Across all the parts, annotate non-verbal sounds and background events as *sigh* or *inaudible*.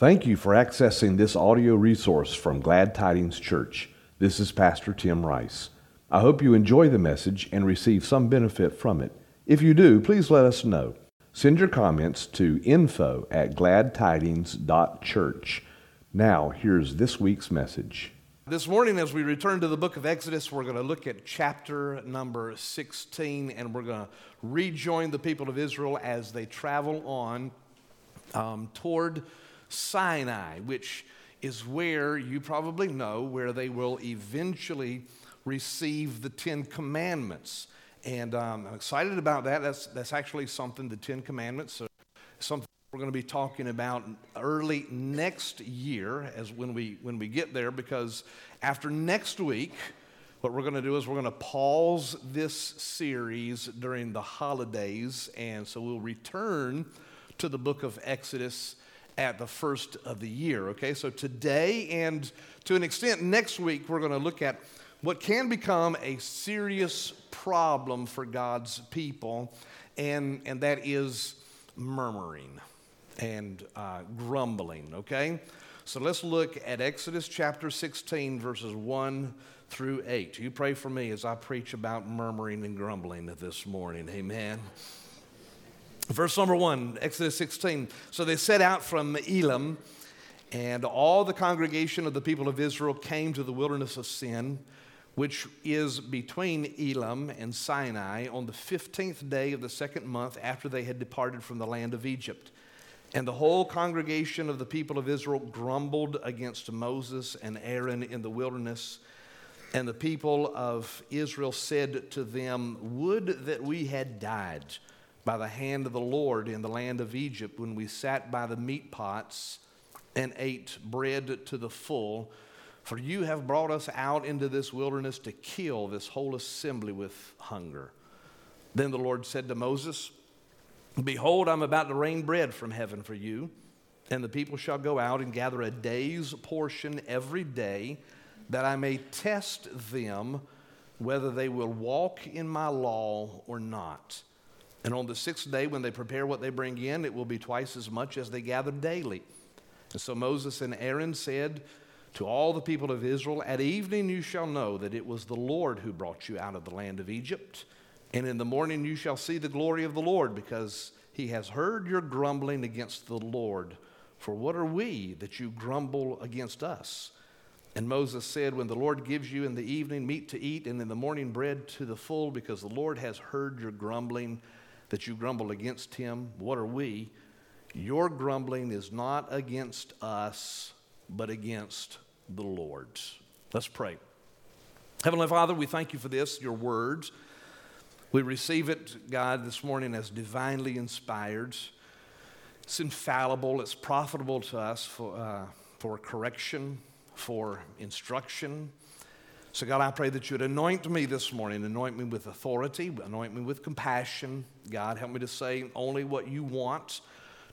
Thank you for accessing this audio resource from Glad Tidings Church. This is Pastor Tim Rice. I hope you enjoy the message and receive some benefit from it. If you do, please let us know. Send your comments to info at gladtidings.church. Now, here's this week's message. This morning, as we return to the book of Exodus, we're going to look at chapter number 16 and we're going to rejoin the people of Israel as they travel on um, toward Sinai, which is where you probably know where they will eventually receive the Ten Commandments. And um, I'm excited about that. That's, that's actually something, the Ten Commandments, something we're going to be talking about early next year as when we, when we get there, because after next week, what we're going to do is we're going to pause this series during the holidays. And so we'll return to the book of Exodus at the first of the year. Okay, so today and to an extent next week, we're going to look at what can become a serious problem for God's people, and, and that is murmuring and uh, grumbling. Okay, so let's look at Exodus chapter 16, verses 1 through 8. You pray for me as I preach about murmuring and grumbling this morning. Amen. Verse number one, Exodus 16. So they set out from Elam, and all the congregation of the people of Israel came to the wilderness of Sin, which is between Elam and Sinai, on the 15th day of the second month after they had departed from the land of Egypt. And the whole congregation of the people of Israel grumbled against Moses and Aaron in the wilderness. And the people of Israel said to them, Would that we had died by the hand of the Lord in the land of Egypt when we sat by the meat pots and ate bread to the full. For you have brought us out into this wilderness to kill this whole assembly with hunger. Then the Lord said to Moses, Behold, I'm about to rain bread from heaven for you, and the people shall go out and gather a day's portion every day, that I may test them whether they will walk in my law or not. And on the sixth day, when they prepare what they bring in, it will be twice as much as they gather daily. And so Moses and Aaron said to all the people of Israel, At evening you shall know that it was the Lord who brought you out of the land of Egypt. And in the morning you shall see the glory of the Lord, because he has heard your grumbling against the Lord. For what are we that you grumble against us? And Moses said, When the Lord gives you in the evening meat to eat, and in the morning bread to the full, because the Lord has heard your grumbling, that you grumble against him. What are we? Your grumbling is not against us, but against the Lord. Let's pray. Heavenly Father, we thank you for this, your words. We receive it, God, this morning as divinely inspired. It's infallible, it's profitable to us for, uh, for correction, for instruction, so, God, I pray that you would anoint me this morning, anoint me with authority, anoint me with compassion. God, help me to say only what you want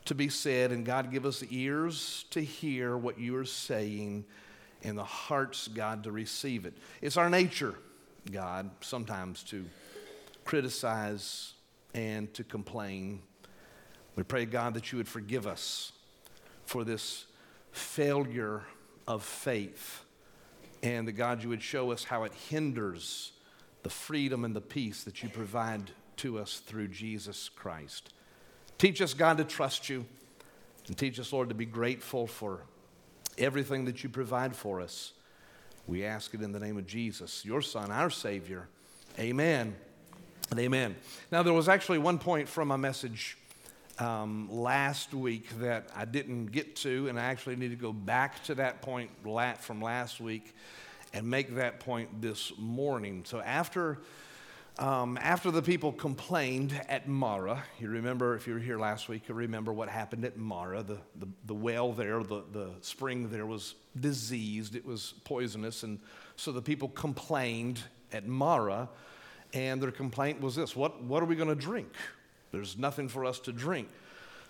to be said. And God, give us ears to hear what you are saying and the hearts, God, to receive it. It's our nature, God, sometimes to criticize and to complain. We pray, God, that you would forgive us for this failure of faith and that God, you would show us how it hinders the freedom and the peace that you provide to us through Jesus Christ. Teach us, God, to trust you, and teach us, Lord, to be grateful for everything that you provide for us. We ask it in the name of Jesus, your Son, our Savior. Amen and amen. Now, there was actually one point from my message um, last week that I didn't get to, and I actually need to go back to that point from last week and make that point this morning. So after. Um, after the people complained at Marah, you remember, if you were here last week, you remember what happened at Marah. The, the, the well there, the, the spring there was diseased, it was poisonous. And so the people complained at Marah, and their complaint was this What, what are we going to drink? There's nothing for us to drink.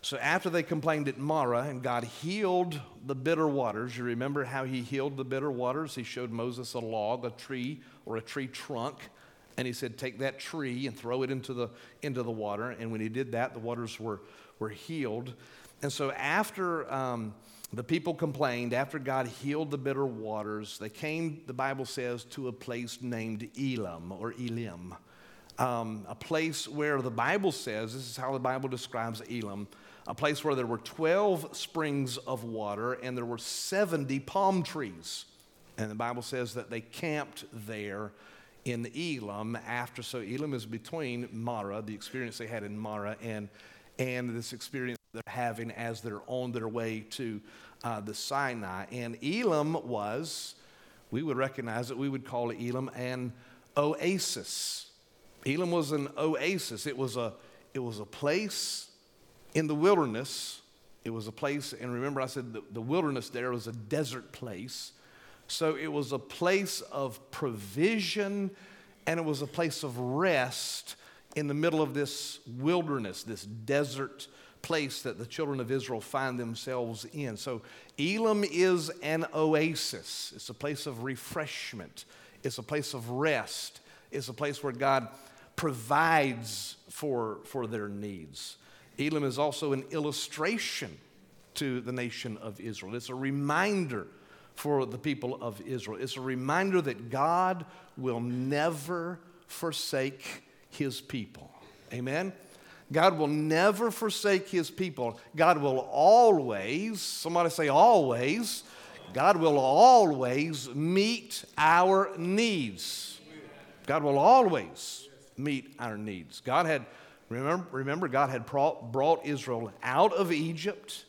So after they complained at Marah and God healed the bitter waters, you remember how he healed the bitter waters? He showed Moses a log, a tree, or a tree trunk, and he said, Take that tree and throw it into the, into the water. And when he did that, the waters were, were healed. And so after, um, the people complained after God healed the bitter waters. They came, the Bible says, to a place named Elam or Elim, um, a place where the Bible says, this is how the Bible describes Elam, a place where there were 12 springs of water and there were 70 palm trees. And the Bible says that they camped there in Elam after. So Elam is between Marah, the experience they had in Marah, and, and this experience they're having as they're on their way to uh, the Sinai. And Elam was, we would recognize it, we would call Elam an oasis. Elim was an oasis. It was a, it was a place in the wilderness. It was a place, and remember I said the, the wilderness there was a desert place. So it was a place of provision and it was a place of rest in the middle of this wilderness, this desert place that the children of Israel find themselves in. So Elam is an oasis, it's a place of refreshment, it's a place of rest, it's a place where God provides for, for their needs. Elam is also an illustration to the nation of Israel. It's a reminder for the people of Israel. It's a reminder that God will never forsake his people. Amen? God will never forsake his people. God will always, somebody say always, God will always meet our needs. God will always meet our needs. God had, remember, remember God had brought, Israel out of Egypt.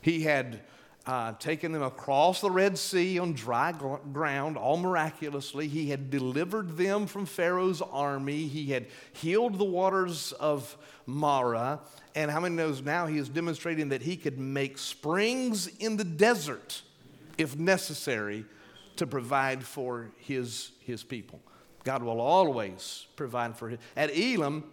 He had uh, taken them across the Red Sea on dry ground, all miraculously. He had delivered them from Pharaoh's army. He had healed the waters of Marah. And how many knows now he is demonstrating that he could make springs in the desert if necessary to provide for his, his people. God will always provide for him. At Elam,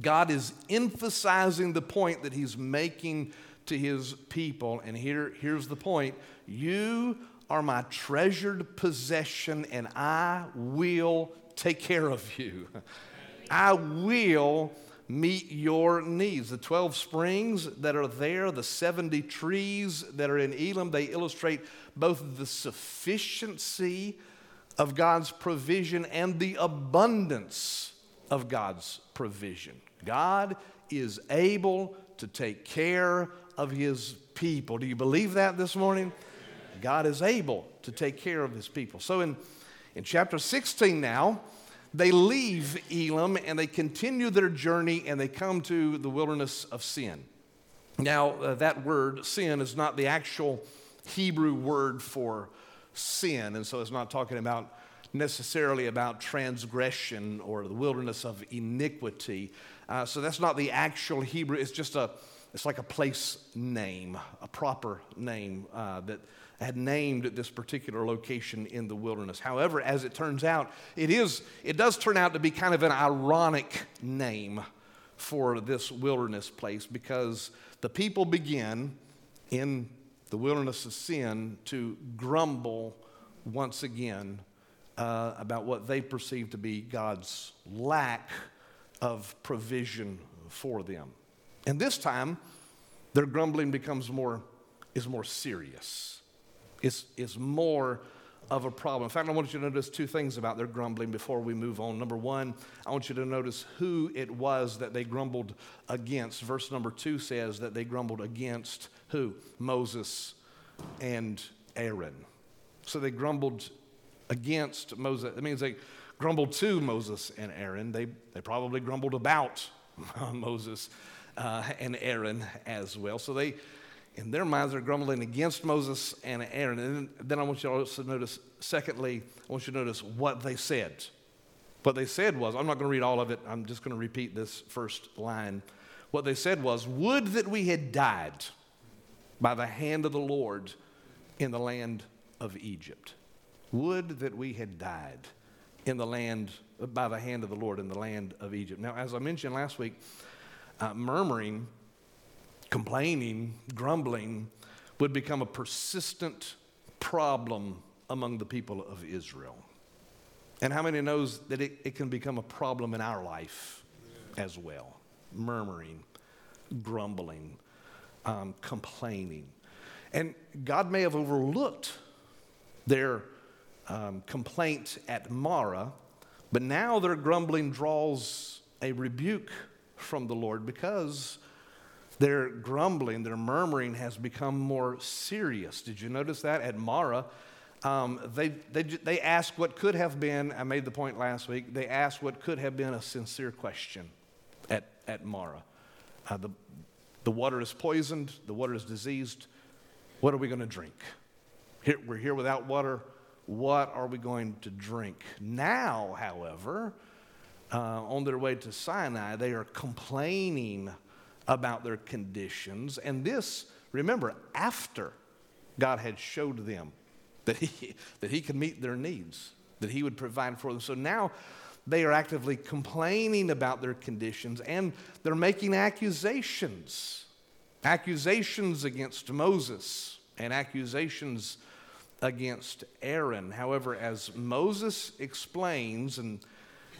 God is emphasizing the point that he's making to his people. And here, here's the point You are my treasured possession, and I will take care of you. *laughs* I will meet your needs. The 12 springs that are there, the 70 trees that are in Elam, they illustrate both the sufficiency of God's provision and the abundance of God's provision. God is able to take care of his people. Do you believe that this morning? God is able to take care of his people. So in, in chapter 16 now, they leave Elam and they continue their journey and they come to the wilderness of Sin. Now, uh, that word, sin, is not the actual Hebrew word for sin, and so it's not talking about necessarily about transgression or the wilderness of iniquity. Uh, so that's not the actual Hebrew, it's just a it's like a place name, a proper name uh, that had named this particular location in the wilderness. However, as it turns out, it is it does turn out to be kind of an ironic name for this wilderness place because the people begin in the wilderness of sin to grumble once again uh, about what they perceive to be God's lack of provision for them. And this time, their grumbling becomes more, is more serious. It's, it's more of a problem. In fact, I want you to notice two things about their grumbling before we move on. Number one, I want you to notice who it was that they grumbled against. Verse number two says that they grumbled against who? Moses and Aaron. So they grumbled against Moses. That means they grumbled to Moses and Aaron. They, they probably grumbled about *laughs* Moses uh, and Aaron as well. So they, in their minds, they're grumbling against Moses and Aaron. And then I want you to also notice, secondly, I want you to notice what they said. What they said was, I'm not going to read all of it, I'm just going to repeat this first line. What they said was, Would that we had died by the hand of the Lord in the land of Egypt. Would that we had died in the land by the hand of the Lord in the land of Egypt. Now, as I mentioned last week, uh, murmuring, complaining, grumbling would become a persistent problem among the people of Israel. And how many knows that it, it can become a problem in our life as well? Murmuring, grumbling, um, complaining. And God may have overlooked their um, complaint at Marah, but now their grumbling draws a rebuke from the Lord because their grumbling, their murmuring has become more serious. Did you notice that at Marah? Um, they, they, they asked what could have been, I made the point last week, they asked what could have been a sincere question at, at Marah. Uh, the, the water is poisoned, the water is diseased. What are we going to drink? Here, we're here without water. What are we going to drink? Now, however, uh, on their way to Sinai, they are complaining about their conditions. And this, remember, after God had showed them that he, *laughs* that he could meet their needs, that he would provide for them. So now they are actively complaining about their conditions and they're making accusations accusations against Moses and accusations against Aaron. However, as Moses explains, and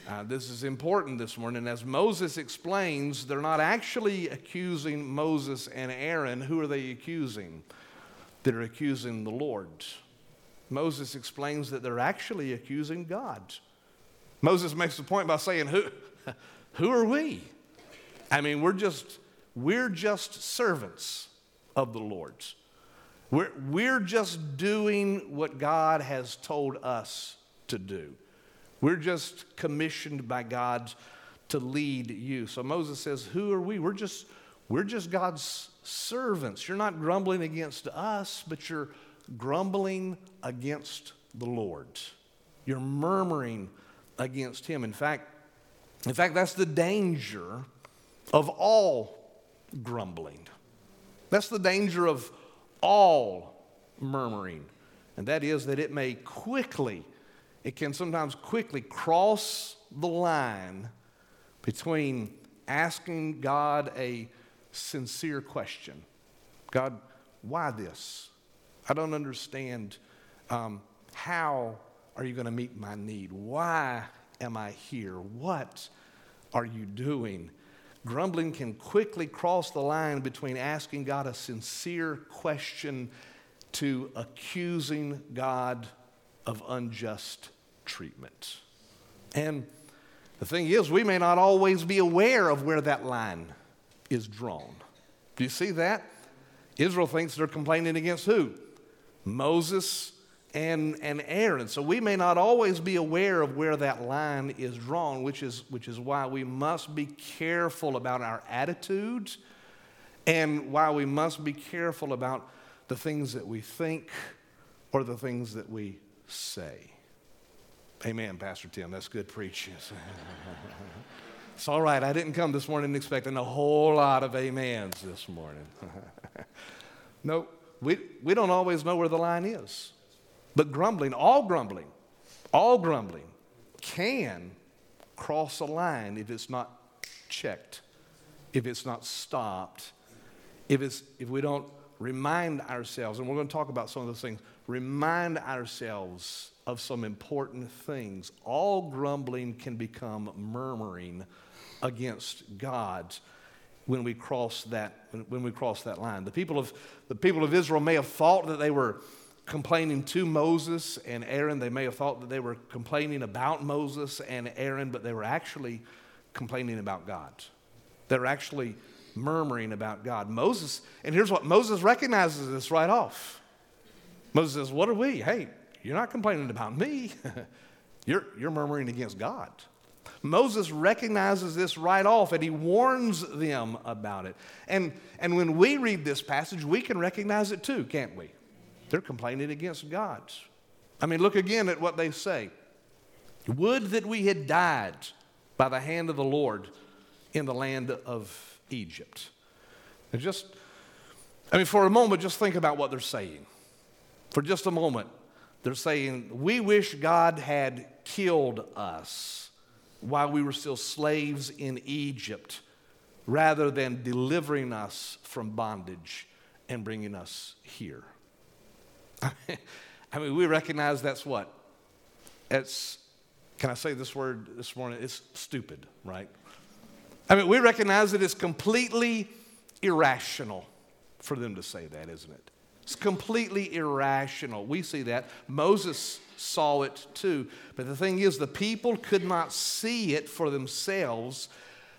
uh, this is important this morning, as Moses explains, they're not actually accusing Moses and Aaron. Who are they accusing? They're accusing the Lord. Moses explains that they're actually accusing God. Moses makes the point by saying, Who, *laughs* who are we? I mean, we're just, we're just servants of the Lord's. We're, we're just doing what God has told us to do. We're just commissioned by God to lead you. So Moses says, Who are we? We're just, we're just God's servants. You're not grumbling against us, but you're grumbling against the Lord. You're murmuring against him. In fact, in fact, that's the danger of all grumbling. That's the danger of all murmuring. And that is that it may quickly, it can sometimes quickly cross the line between asking God a sincere question God, why this? I don't understand um, how are you going to meet my need? Why am I here? What are you doing? Grumbling can quickly cross the line between asking God a sincere question to accusing God of unjust treatment. And the thing is, we may not always be aware of where that line is drawn. Do you see that? Israel thinks they're complaining against who? Moses and, and Aaron. So we may not always be aware of where that line is drawn, which is, which is why we must be careful about our attitudes and why we must be careful about the things that we think or the things that we say. Amen, Pastor Tim. That's good preaching. *laughs* it's all right. I didn't come this morning expecting a whole lot of amens this morning. *laughs* no, we, we don't always know where the line is. But grumbling, all grumbling, all grumbling can cross a line if it's not checked, if it's not stopped, if, it's, if we don't remind ourselves, and we're going to talk about some of those things, remind ourselves of some important things. All grumbling can become murmuring against God when we cross that when we cross that line. The people of the people of Israel may have thought that they were complaining to Moses and Aaron. They may have thought that they were complaining about Moses and Aaron, but they were actually complaining about God. They're actually murmuring about God. Moses, and here's what Moses recognizes this right off. Moses says, What are we? Hey, you're not complaining about me. *laughs* you're, you're murmuring against God. Moses recognizes this right off and he warns them about it. And, and when we read this passage, we can recognize it too, can't we? They're complaining against God. I mean, look again at what they say. Would that we had died by the hand of the Lord in the land of Egypt. And just, I mean, for a moment, just think about what they're saying. For just a moment, they're saying, We wish God had killed us while we were still slaves in Egypt rather than delivering us from bondage and bringing us here. *laughs* I mean, we recognize that's what? It's, can I say this word this morning? It's stupid, right? I mean, we recognize that it's completely irrational for them to say that, isn't it? It's completely irrational. We see that. Moses saw it too. But the thing is, the people could not see it for themselves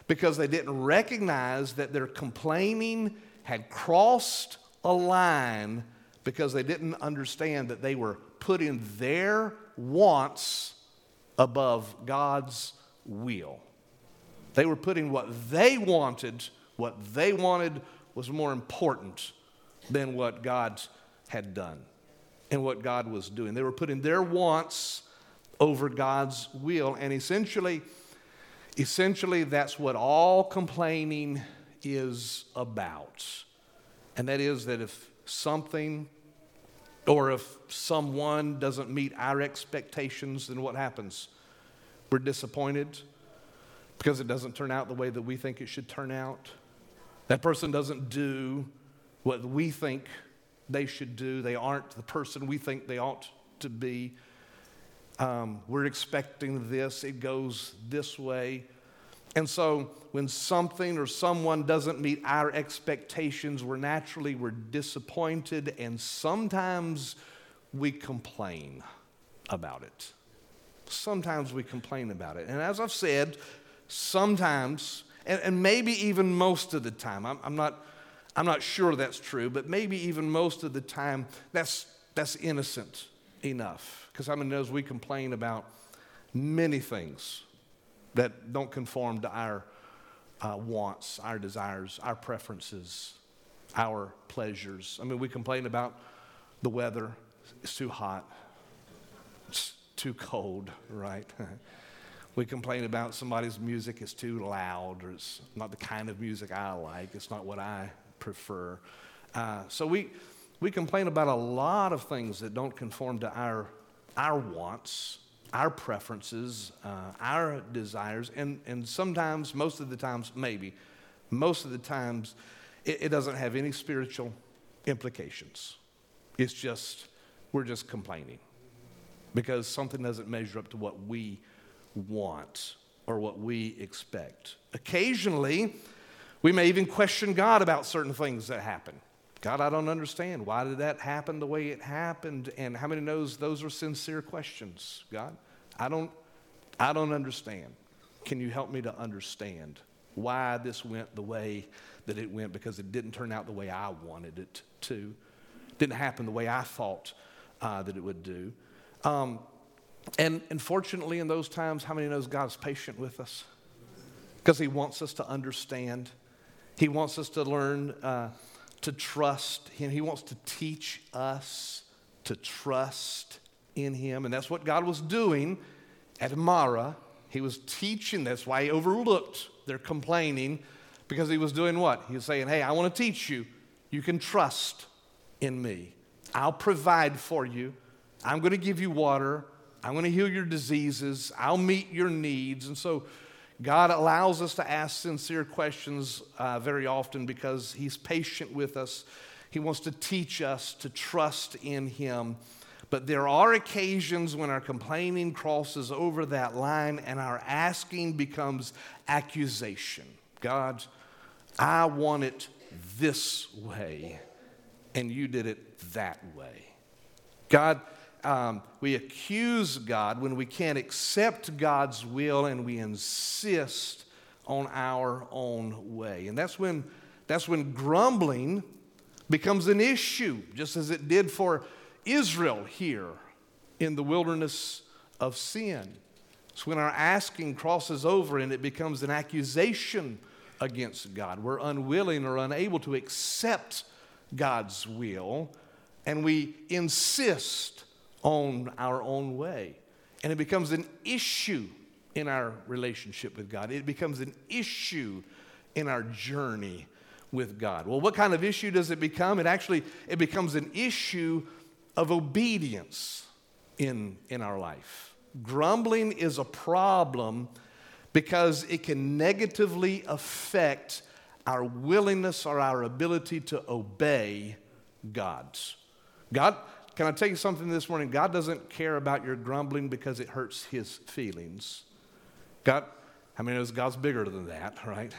because they didn't recognize that their complaining had crossed a line because they didn't understand that they were putting their wants above God's will. They were putting what they wanted, what they wanted was more important than what God had done and what God was doing. They were putting their wants over God's will. And essentially, essentially, that's what all complaining is about. And that is that if something or if someone doesn't meet our expectations, then what happens? We're disappointed because it doesn't turn out the way that we think it should turn out. That person doesn't do what we think they should do. They aren't the person we think they ought to be. Um, we're expecting this, it goes this way. And so when something or someone doesn't meet our expectations, we're naturally we're disappointed and sometimes we complain about it. Sometimes we complain about it. And as I've said, sometimes, and, and maybe even most of the time, I'm, I'm, not, I'm not sure that's true, but maybe even most of the time, that's, that's innocent enough. Because how many knows we complain about many things that don't conform to our uh, wants, our desires, our preferences, our pleasures. I mean, we complain about the weather, it's too hot, it's too cold, right? *laughs* we complain about somebody's music is too loud or it's not the kind of music I like, it's not what I prefer. Uh, so we, we complain about a lot of things that don't conform to our, our wants our preferences, uh, our desires, and, and sometimes, most of the times, maybe, most of the times, it, it doesn't have any spiritual implications. It's just, we're just complaining because something doesn't measure up to what we want or what we expect. Occasionally, we may even question God about certain things that happen. God, I don't understand. Why did that happen the way it happened? And how many knows those are sincere questions, God? I don't, I don't understand. Can you help me to understand why this went the way that it went? Because it didn't turn out the way I wanted it to. Didn't happen the way I thought uh, that it would do. Um, and, and fortunately, in those times, how many knows God's patient with us? Because He wants us to understand. He wants us to learn uh, to trust Him. He wants to teach us to trust in Him. And that's what God was doing at Marah. He was teaching. That's why He overlooked their complaining because He was doing what? He was saying, Hey, I want to teach you. You can trust in me. I'll provide for you. I'm going to give you water. I'm going to heal your diseases. I'll meet your needs. And so, God allows us to ask sincere questions uh, very often because He's patient with us. He wants to teach us to trust in Him. But there are occasions when our complaining crosses over that line and our asking becomes accusation. God, I want it this way, and you did it that way. God, um, we accuse God when we can't accept God's will and we insist on our own way. And that's when, that's when grumbling becomes an issue, just as it did for Israel here in the wilderness of sin. It's when our asking crosses over and it becomes an accusation against God. We're unwilling or unable to accept God's will, and we insist on our own way. And it becomes an issue in our relationship with God. It becomes an issue in our journey with God. Well, what kind of issue does it become? It actually it becomes an issue of obedience in, in our life. Grumbling is a problem because it can negatively affect our willingness or our ability to obey God's. God, can I tell you something this morning? God doesn't care about your grumbling because it hurts his feelings. God, I mean, God's bigger than that, right?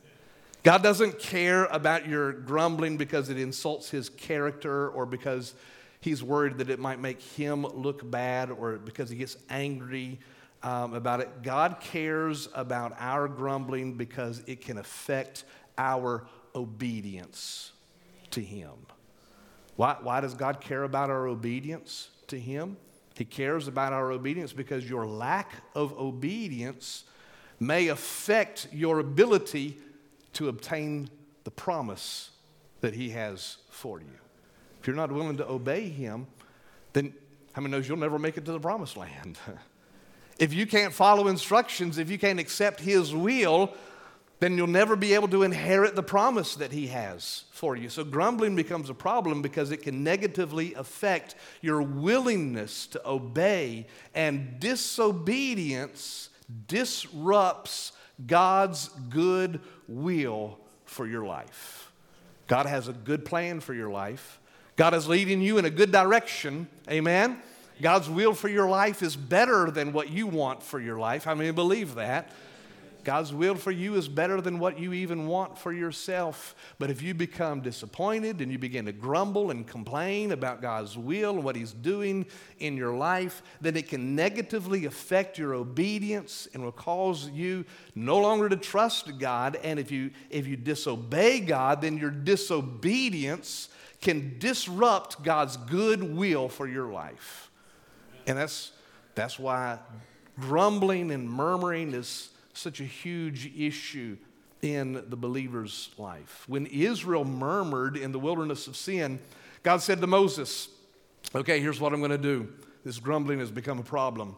*laughs* God doesn't care about your grumbling because it insults his character or because he's worried that it might make him look bad or because he gets angry um, about it. God cares about our grumbling because it can affect our obedience to him. Why, why does God care about our obedience to him? He cares about our obedience because your lack of obedience may affect your ability to obtain the promise that He has for you. If you're not willing to obey Him, then how many knows you'll never make it to the promised land? *laughs* if you can't follow instructions, if you can't accept His will, then you'll never be able to inherit the promise that He has for you. So, grumbling becomes a problem because it can negatively affect your willingness to obey, and disobedience disrupts God's good will for your life. God has a good plan for your life. God is leading you in a good direction. Amen. God's will for your life is better than what you want for your life. How many believe that? God's will for you is better than what you even want for yourself. But if you become disappointed and you begin to grumble and complain about God's will and what He's doing in your life, then it can negatively affect your obedience and will cause you no longer to trust God. And if you, if you disobey God, then your disobedience can disrupt God's good will for your life. And that's, that's why grumbling and murmuring is such a huge issue in the believer's life. When Israel murmured in the wilderness of sin, God said to Moses, Okay, here's what I'm going to do. This grumbling has become a problem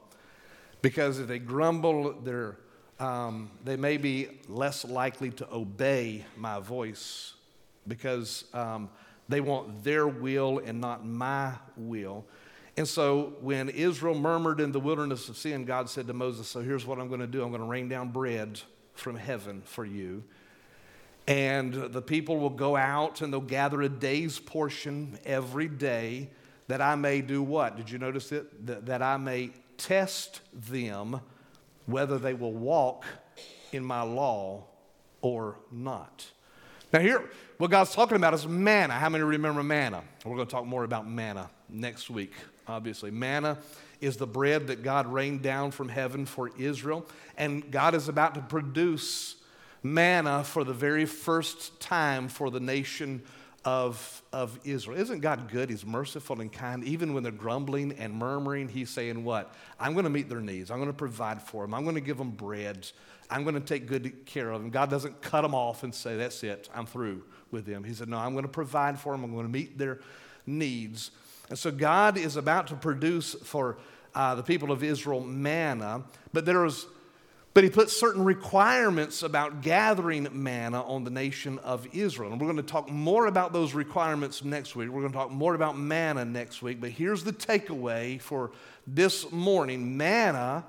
because if they grumble, they're, um, they may be less likely to obey my voice because um, they want their will and not my will. And so when Israel murmured in the wilderness of sin, God said to Moses, So here's what I'm going to do I'm going to rain down bread from heaven for you. And the people will go out and they'll gather a day's portion every day that I may do what? Did you notice it? That, that I may test them whether they will walk in my law or not. Now, here, what God's talking about is manna. How many remember manna? We're going to talk more about manna next week obviously. Manna is the bread that God rained down from heaven for Israel, and God is about to produce manna for the very first time for the nation of, of Israel. Isn't God good? He's merciful and kind. Even when they're grumbling and murmuring, He's saying, What? I'm going to meet their needs. I'm going to provide for them. I'm going to give them bread. I'm going to take good care of them. God doesn't cut them off and say, That's it. I'm through with them. He said, No, I'm going to provide for them. I'm going to meet their needs. And so God is about to produce for uh, the people of Israel manna, but there is but he put certain requirements about gathering manna on the nation of Israel. And we're going to talk more about those requirements next week. We're going to talk more about manna next week. But here's the takeaway for this morning manna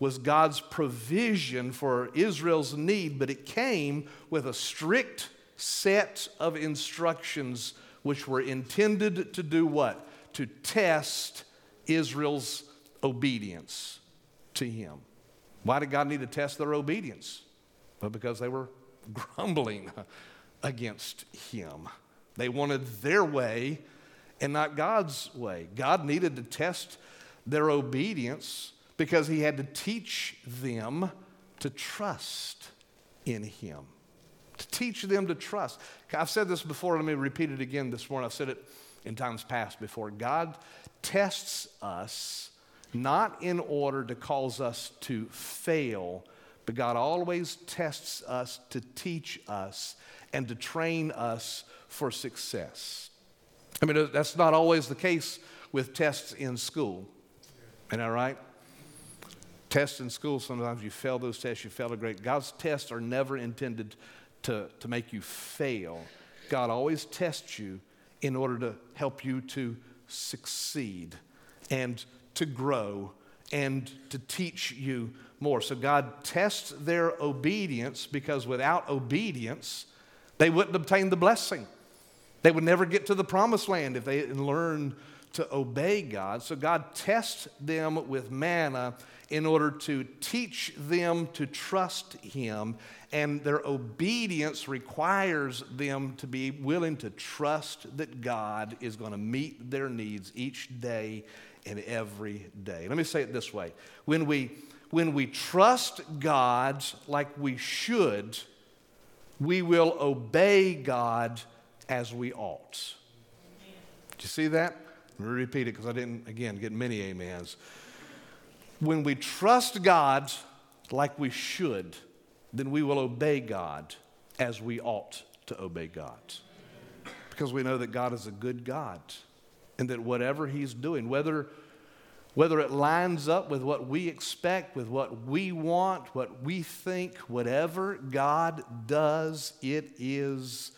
was God's provision for Israel's need, but it came with a strict set of instructions which were intended to do what? To test Israel's obedience to him. Why did God need to test their obedience? Well, because they were *laughs* grumbling against him. They wanted their way and not God's way. God needed to test their obedience because he had to teach them to trust in him. To teach them to trust. I've said this before, let me repeat it again this morning. I've said it in times past before. God tests us not in order to cause us to fail, but God always tests us to teach us and to train us for success. I mean, that's not always the case with tests in school. Isn't that right? Tests in school, sometimes you fail those tests, you fail a great. God's tests are never intended to, to make you fail. God always tests you in order to help you to succeed and to grow and to teach you more. So God tests their obedience because without obedience, they wouldn't obtain the blessing. They would never get to the promised land if they didn't learn to obey God. So God tests them with manna in order to teach them to trust Him. And their obedience requires them to be willing to trust that God is going to meet their needs each day and every day. Let me say it this way when we, when we trust God like we should, we will obey God as we ought. Do you see that? Let me repeat it because I didn't, again, get many amens. When we trust God like we should, then we will obey God as we ought to obey God. Because we know that God is a good God and that whatever He's doing, whether whether it lines up with what we expect, with what we want, what we think, whatever God does, it is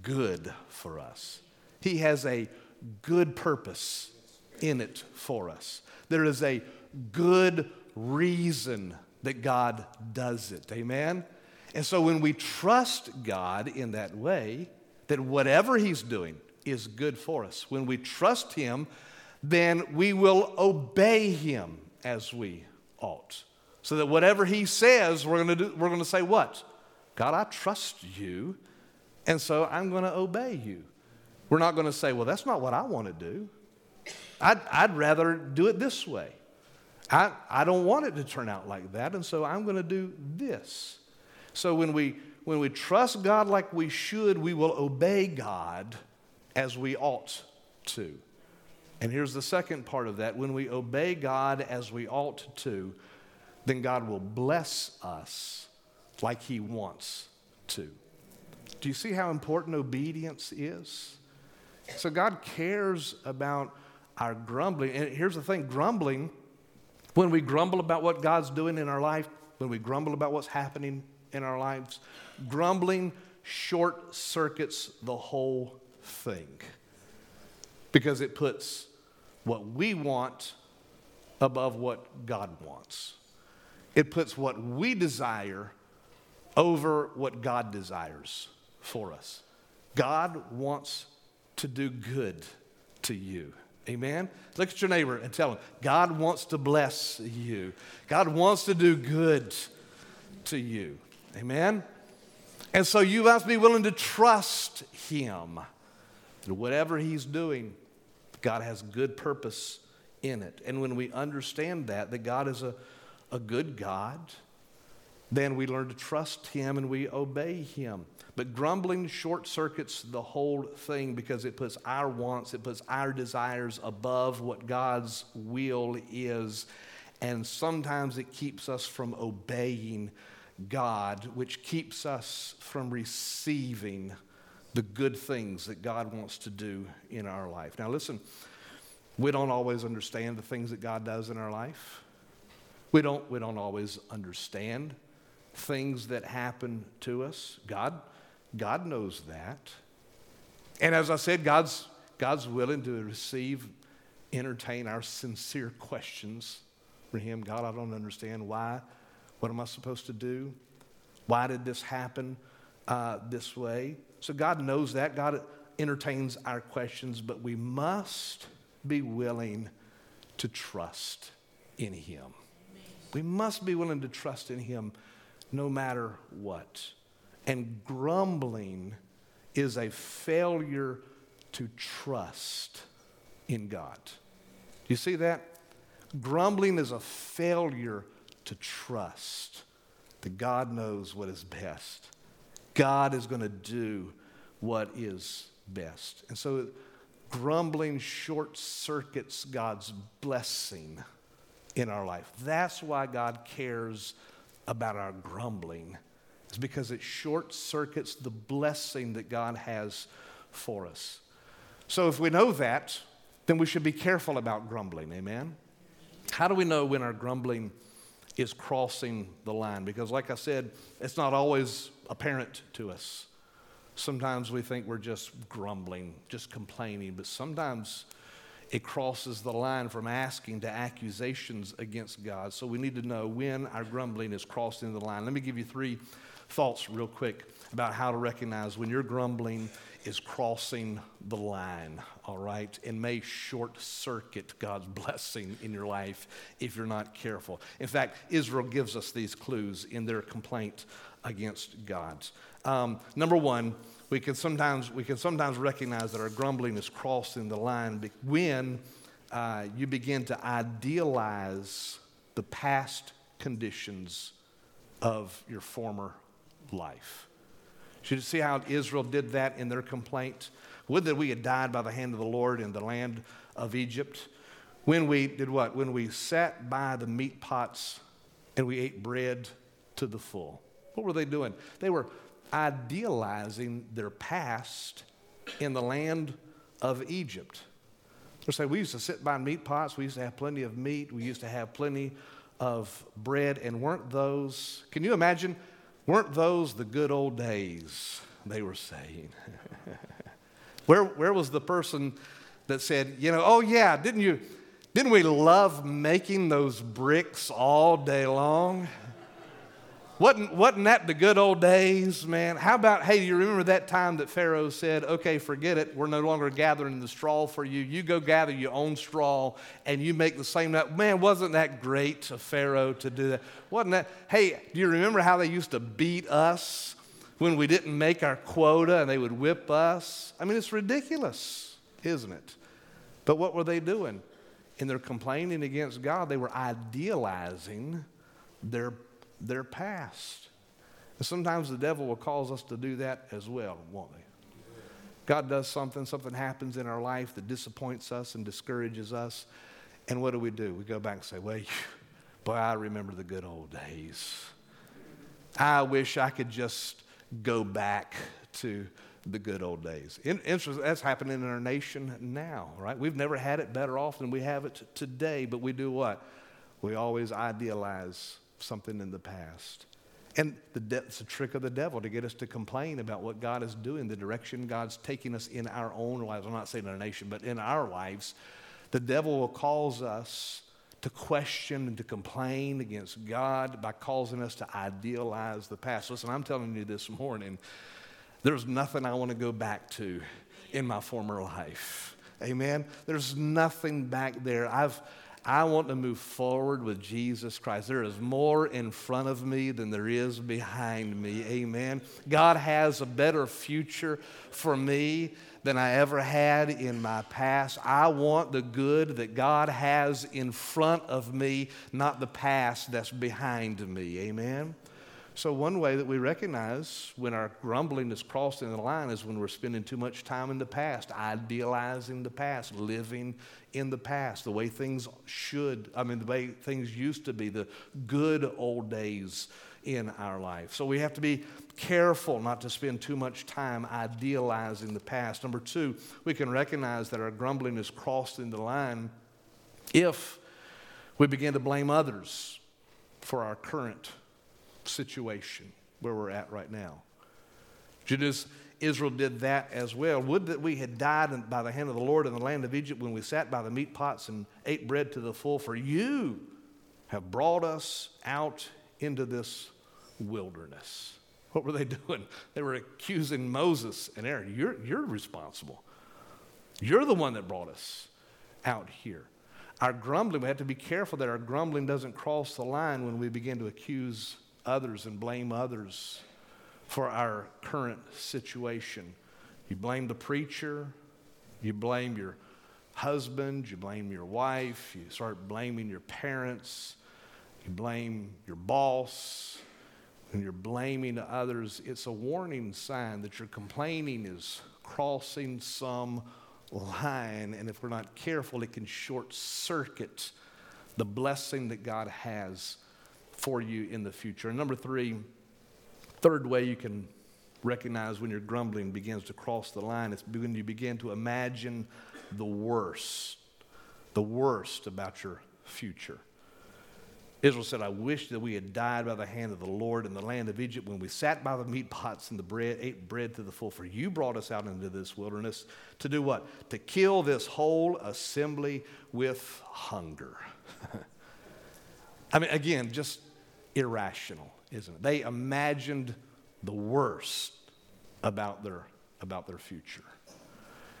good for us. He has a good purpose in it for us. There is a good reason that God does it. Amen? And so when we trust God in that way, that whatever He's doing is good for us, when we trust Him, then we will obey Him as we ought. So that whatever He says, we're going to do, we're going to say, What? God, I trust you, and so I'm going to obey you. We're not going to say, well, that's not what I want to do. I'd, I'd rather do it this way. I, I don't want it to turn out like that, and so I'm going to do this. So when we, when we trust God like we should, we will obey God as we ought to. And here's the second part of that when we obey God as we ought to, then God will bless us like He wants to. Do you see how important obedience is? So God cares about our grumbling. And here's the thing grumbling, when we grumble about what God's doing in our life, when we grumble about what's happening in our lives, grumbling short circuits the whole thing because it puts what we want above what God wants. It puts what we desire over what God desires for us. God wants to do good to you. Amen? Look at your neighbor and tell him, God wants to bless you. God wants to do good to you. Amen? And so you must be willing to trust him. That whatever he's doing, God has good purpose in it. And when we understand that, that God is a, a good God, then we learn to trust him and we obey him. But grumbling short circuits the whole thing because it puts our wants, it puts our desires above what God's will is. And sometimes it keeps us from obeying God, which keeps us from receiving the good things that God wants to do in our life. Now, listen, we don't always understand the things that God does in our life. We don't, we don't always understand things that happen to us. God God knows that. And as I said, God's, God's willing to receive, entertain our sincere questions for Him. God, I don't understand why. What am I supposed to do? Why did this happen uh, this way? So God knows that. God entertains our questions, but we must be willing to trust in Him. We must be willing to trust in Him no matter what. And grumbling is a failure to trust in God. You see that? Grumbling is a failure to trust that God knows what is best. God is going to do what is best. And so grumbling short circuits God's blessing in our life. That's why God cares about our grumbling is because it short circuits the blessing that God has for us. So if we know that, then we should be careful about grumbling. Amen? How do we know when our grumbling is crossing the line? Because, like I said, it's not always apparent to us. Sometimes we think we're just grumbling, just complaining, but sometimes it crosses the line from asking to accusations against God. So we need to know when our grumbling is crossing the line. Let me give you three thoughts, real quick, about how to recognize when you're grumbling is crossing the line, all right? And may short circuit God's *laughs* blessing in your life if you're not careful. In fact, Israel gives us these clues in their complaint against God. Um, number one, we can sometimes we can sometimes recognize that our grumbling is crossing the line when uh, you begin to idealize the past conditions of your former life. Should you see how Israel did that in their complaint? Would that we had died by the hand of the Lord in the land of Egypt. When we did what? When we sat by the meat pots and we ate bread to the full. What were they doing? They were idealizing their past in the land of Egypt. They're saying, we used to sit by meat pots, we used to have plenty of meat, we used to have plenty of bread, and weren't those, can you imagine, weren't those the good old days, they were saying? *laughs* where, where was the person that said, you know, oh yeah, didn't you, didn't we love making those bricks all day long? Wasn't, wasn't that the good old days, man? How about, hey, do you remember that time that Pharaoh said, okay, forget it. We're no longer gathering the straw for you. You go gather your own straw and you make the same. Man, wasn't that great of Pharaoh to do that? Wasn't that, hey, do you remember how they used to beat us when we didn't make our quota and they would whip us? I mean, it's ridiculous, isn't it? But what were they doing? In their complaining against God, they were idealizing their their past. And sometimes the devil will cause us to do that as well, won't he? God does something, something happens in our life that disappoints us and discourages us. And what do we do? We go back and say, well, boy, I remember the good old days. I wish I could just go back to the good old days. Interesting, That's happening in our nation now, right? We've never had it better off than we have it today, but we do what? We always idealize something in the past. And the de- it's a trick of the devil to get us to complain about what God is doing, the direction God's taking us in our own lives. I'm not saying in our nation, but in our lives. The devil will cause us to question and to complain against God by causing us to idealize the past. Listen, I'm telling you this morning, there's nothing I want to go back to in my former life. Amen. There's nothing back there. I've I want to move forward with Jesus Christ. There is more in front of me than there is behind me. Amen. God has a better future for me than I ever had in my past. I want the good that God has in front of me, not the past that's behind me. Amen. So, one way that we recognize when our grumbling is crossing the line is when we're spending too much time in the past, idealizing the past, living in the past, the way things should, I mean, the way things used to be, the good old days in our life. So, we have to be careful not to spend too much time idealizing the past. Number two, we can recognize that our grumbling is crossing the line if we begin to blame others for our current situation where we're at right now. Judas, Israel did that as well. Would that we had died by the hand of the Lord in the land of Egypt when we sat by the meat pots and ate bread to the full, for you have brought us out into this wilderness. What were they *laughs* doing? They were accusing Moses and Aaron. You're, you're responsible. You're the one that brought us out here. Our grumbling, we have to be careful that our grumbling doesn't cross the line when we begin to accuse others and blame others for our current situation. You blame the preacher, you blame your husband, you blame your wife, you start blaming your parents, you blame your boss, and you're blaming others. It's a warning sign that your complaining is crossing some line, and if we're not careful, it can short circuit the blessing that God has for you in the future. And number three, third way you can recognize when your grumbling begins to cross the line, is when you begin to imagine the worst, the worst about your future. Israel said, I wish that we had died by the hand of the Lord in the land of Egypt when we sat by the meat pots and the bread, ate bread to the full. For you brought us out into this wilderness to do what? To kill this whole assembly with hunger. *laughs* I mean, again, just irrational, isn't it? They imagined the worst about their, about their future.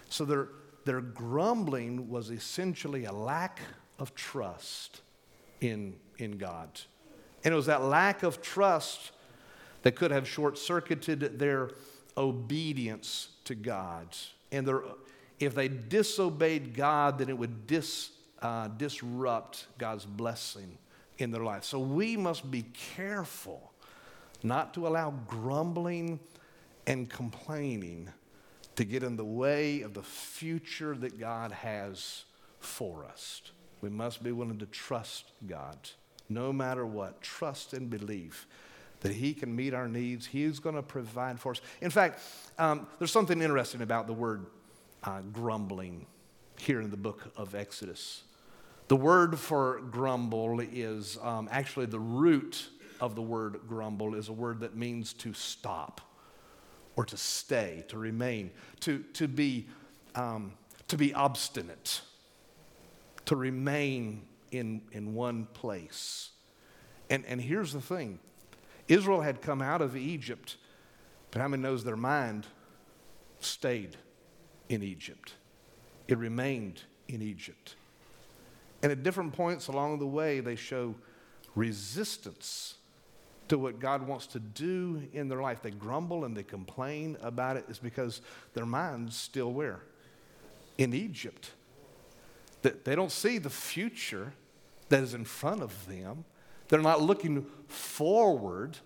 So their, their grumbling was essentially a lack of trust in, in God. And it was that lack of trust that could have short circuited their obedience to God. And their, if they disobeyed God, then it would dis, uh, disrupt God's blessing in their life. So we must be careful not to allow grumbling and complaining to get in the way of the future that God has for us. We must be willing to trust God no matter what. Trust and believe that He can meet our needs. He's going to provide for us. In fact, um, there's something interesting about the word uh, grumbling here in the book of Exodus. The word for grumble is um, actually the root of the word grumble is a word that means to stop or to stay, to remain, to, to, be, um, to be obstinate, to remain in, in one place. And, and here's the thing Israel had come out of Egypt, but how many knows their mind stayed in Egypt? It remained in Egypt. And at different points along the way, they show resistance to what God wants to do in their life. They grumble and they complain about it. It's because their mind's still where? In Egypt. That They don't see the future that is in front of them. They're not looking forward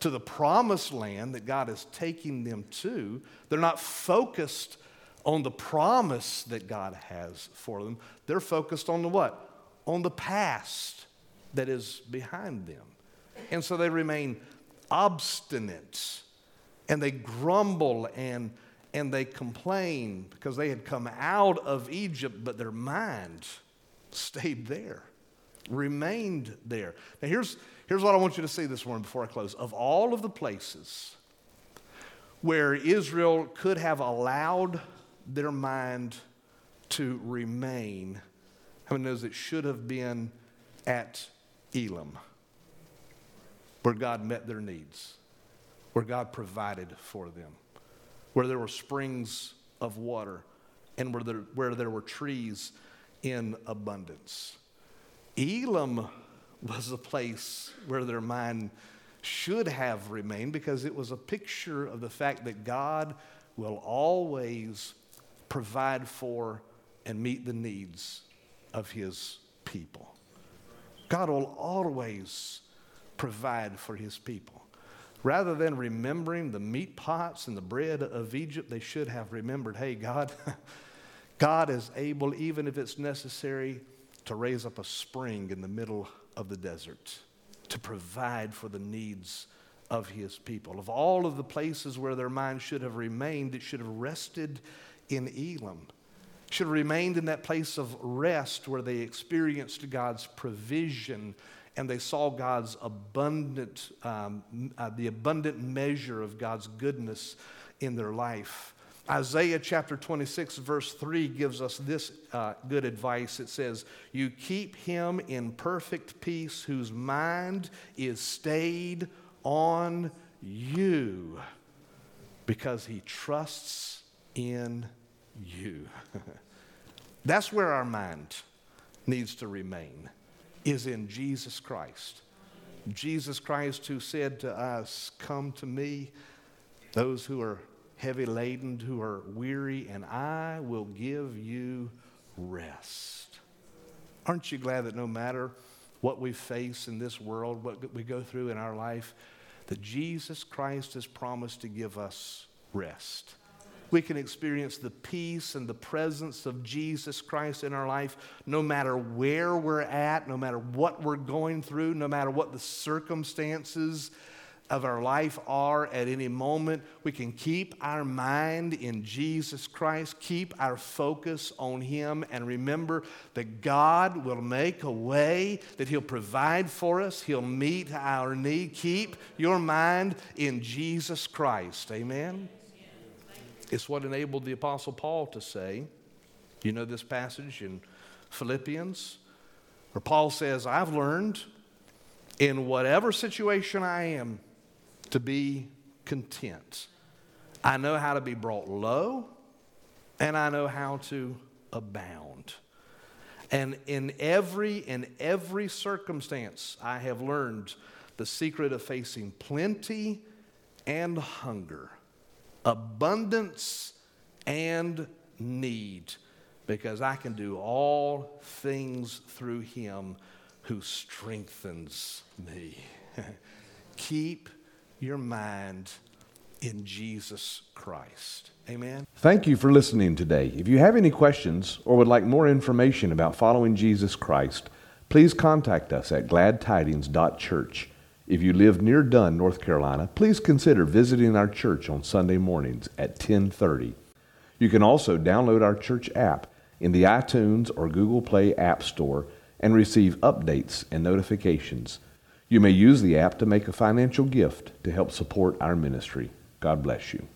to the promised land that God is taking them to. They're not focused on the promise that God has for them. They're focused on the what? On the past that is behind them. And so they remain obstinate and they grumble and, and they complain because they had come out of Egypt, but their mind stayed there remained there. Now, here's, here's what I want you to see this morning before I close. Of all of the places where Israel could have allowed their mind to remain, how many knows it should have been at Elim, where God met their needs, where God provided for them, where there were springs of water, and where there, where there were trees in abundance. Elim was the place where their mind should have remained because it was a picture of the fact that God will always provide for and meet the needs of his people. God will always provide for his people. Rather than remembering the meat pots and the bread of Egypt, they should have remembered hey, God, *laughs* God is able, even if it's necessary, to raise up a spring in the middle of the desert to provide for the needs of his people. Of all of the places where their mind should have remained, it should have rested in Elim, Should have remained in that place of rest where they experienced God's provision and they saw God's abundant, um, uh, the abundant measure of God's goodness in their life. Isaiah chapter 26, verse 3 gives us this uh, good advice. It says, You keep him in perfect peace whose mind is stayed on you because he trusts in you. *laughs* That's where our mind needs to remain, is in Jesus Christ. Jesus Christ, who said to us, Come to me, those who are heavy laden, who are weary, and I will give you rest. Aren't you glad that no matter what we face in this world, what we go through in our life, that Jesus Christ has promised to give us rest? We can experience the peace and the presence of Jesus Christ in our life no matter where we're at, no matter what we're going through, no matter what the circumstances of our life are at any moment. We can keep our mind in Jesus Christ, keep our focus on Him, and remember that God will make a way, that He'll provide for us, He'll meet our need. Keep your mind in Jesus Christ. Amen? It's what enabled the Apostle Paul to say, you know this passage in Philippians, where Paul says, I've learned in whatever situation I am to be content. I know how to be brought low, and I know how to abound. And in every in every circumstance, I have learned the secret of facing plenty and hunger, abundance and need, because I can do all things through him who strengthens me. *laughs* Keep your mind in Jesus Christ. Amen. Thank you for listening today. If you have any questions or would like more information about following Jesus Christ, please contact us at gladtidings.church. If you live near Dunn, North Carolina, please consider visiting our church on Sunday mornings at 1030. You can also download our church app in the iTunes or Google Play App Store and receive updates and notifications. You may use the app to make a financial gift to help support our ministry. God bless you.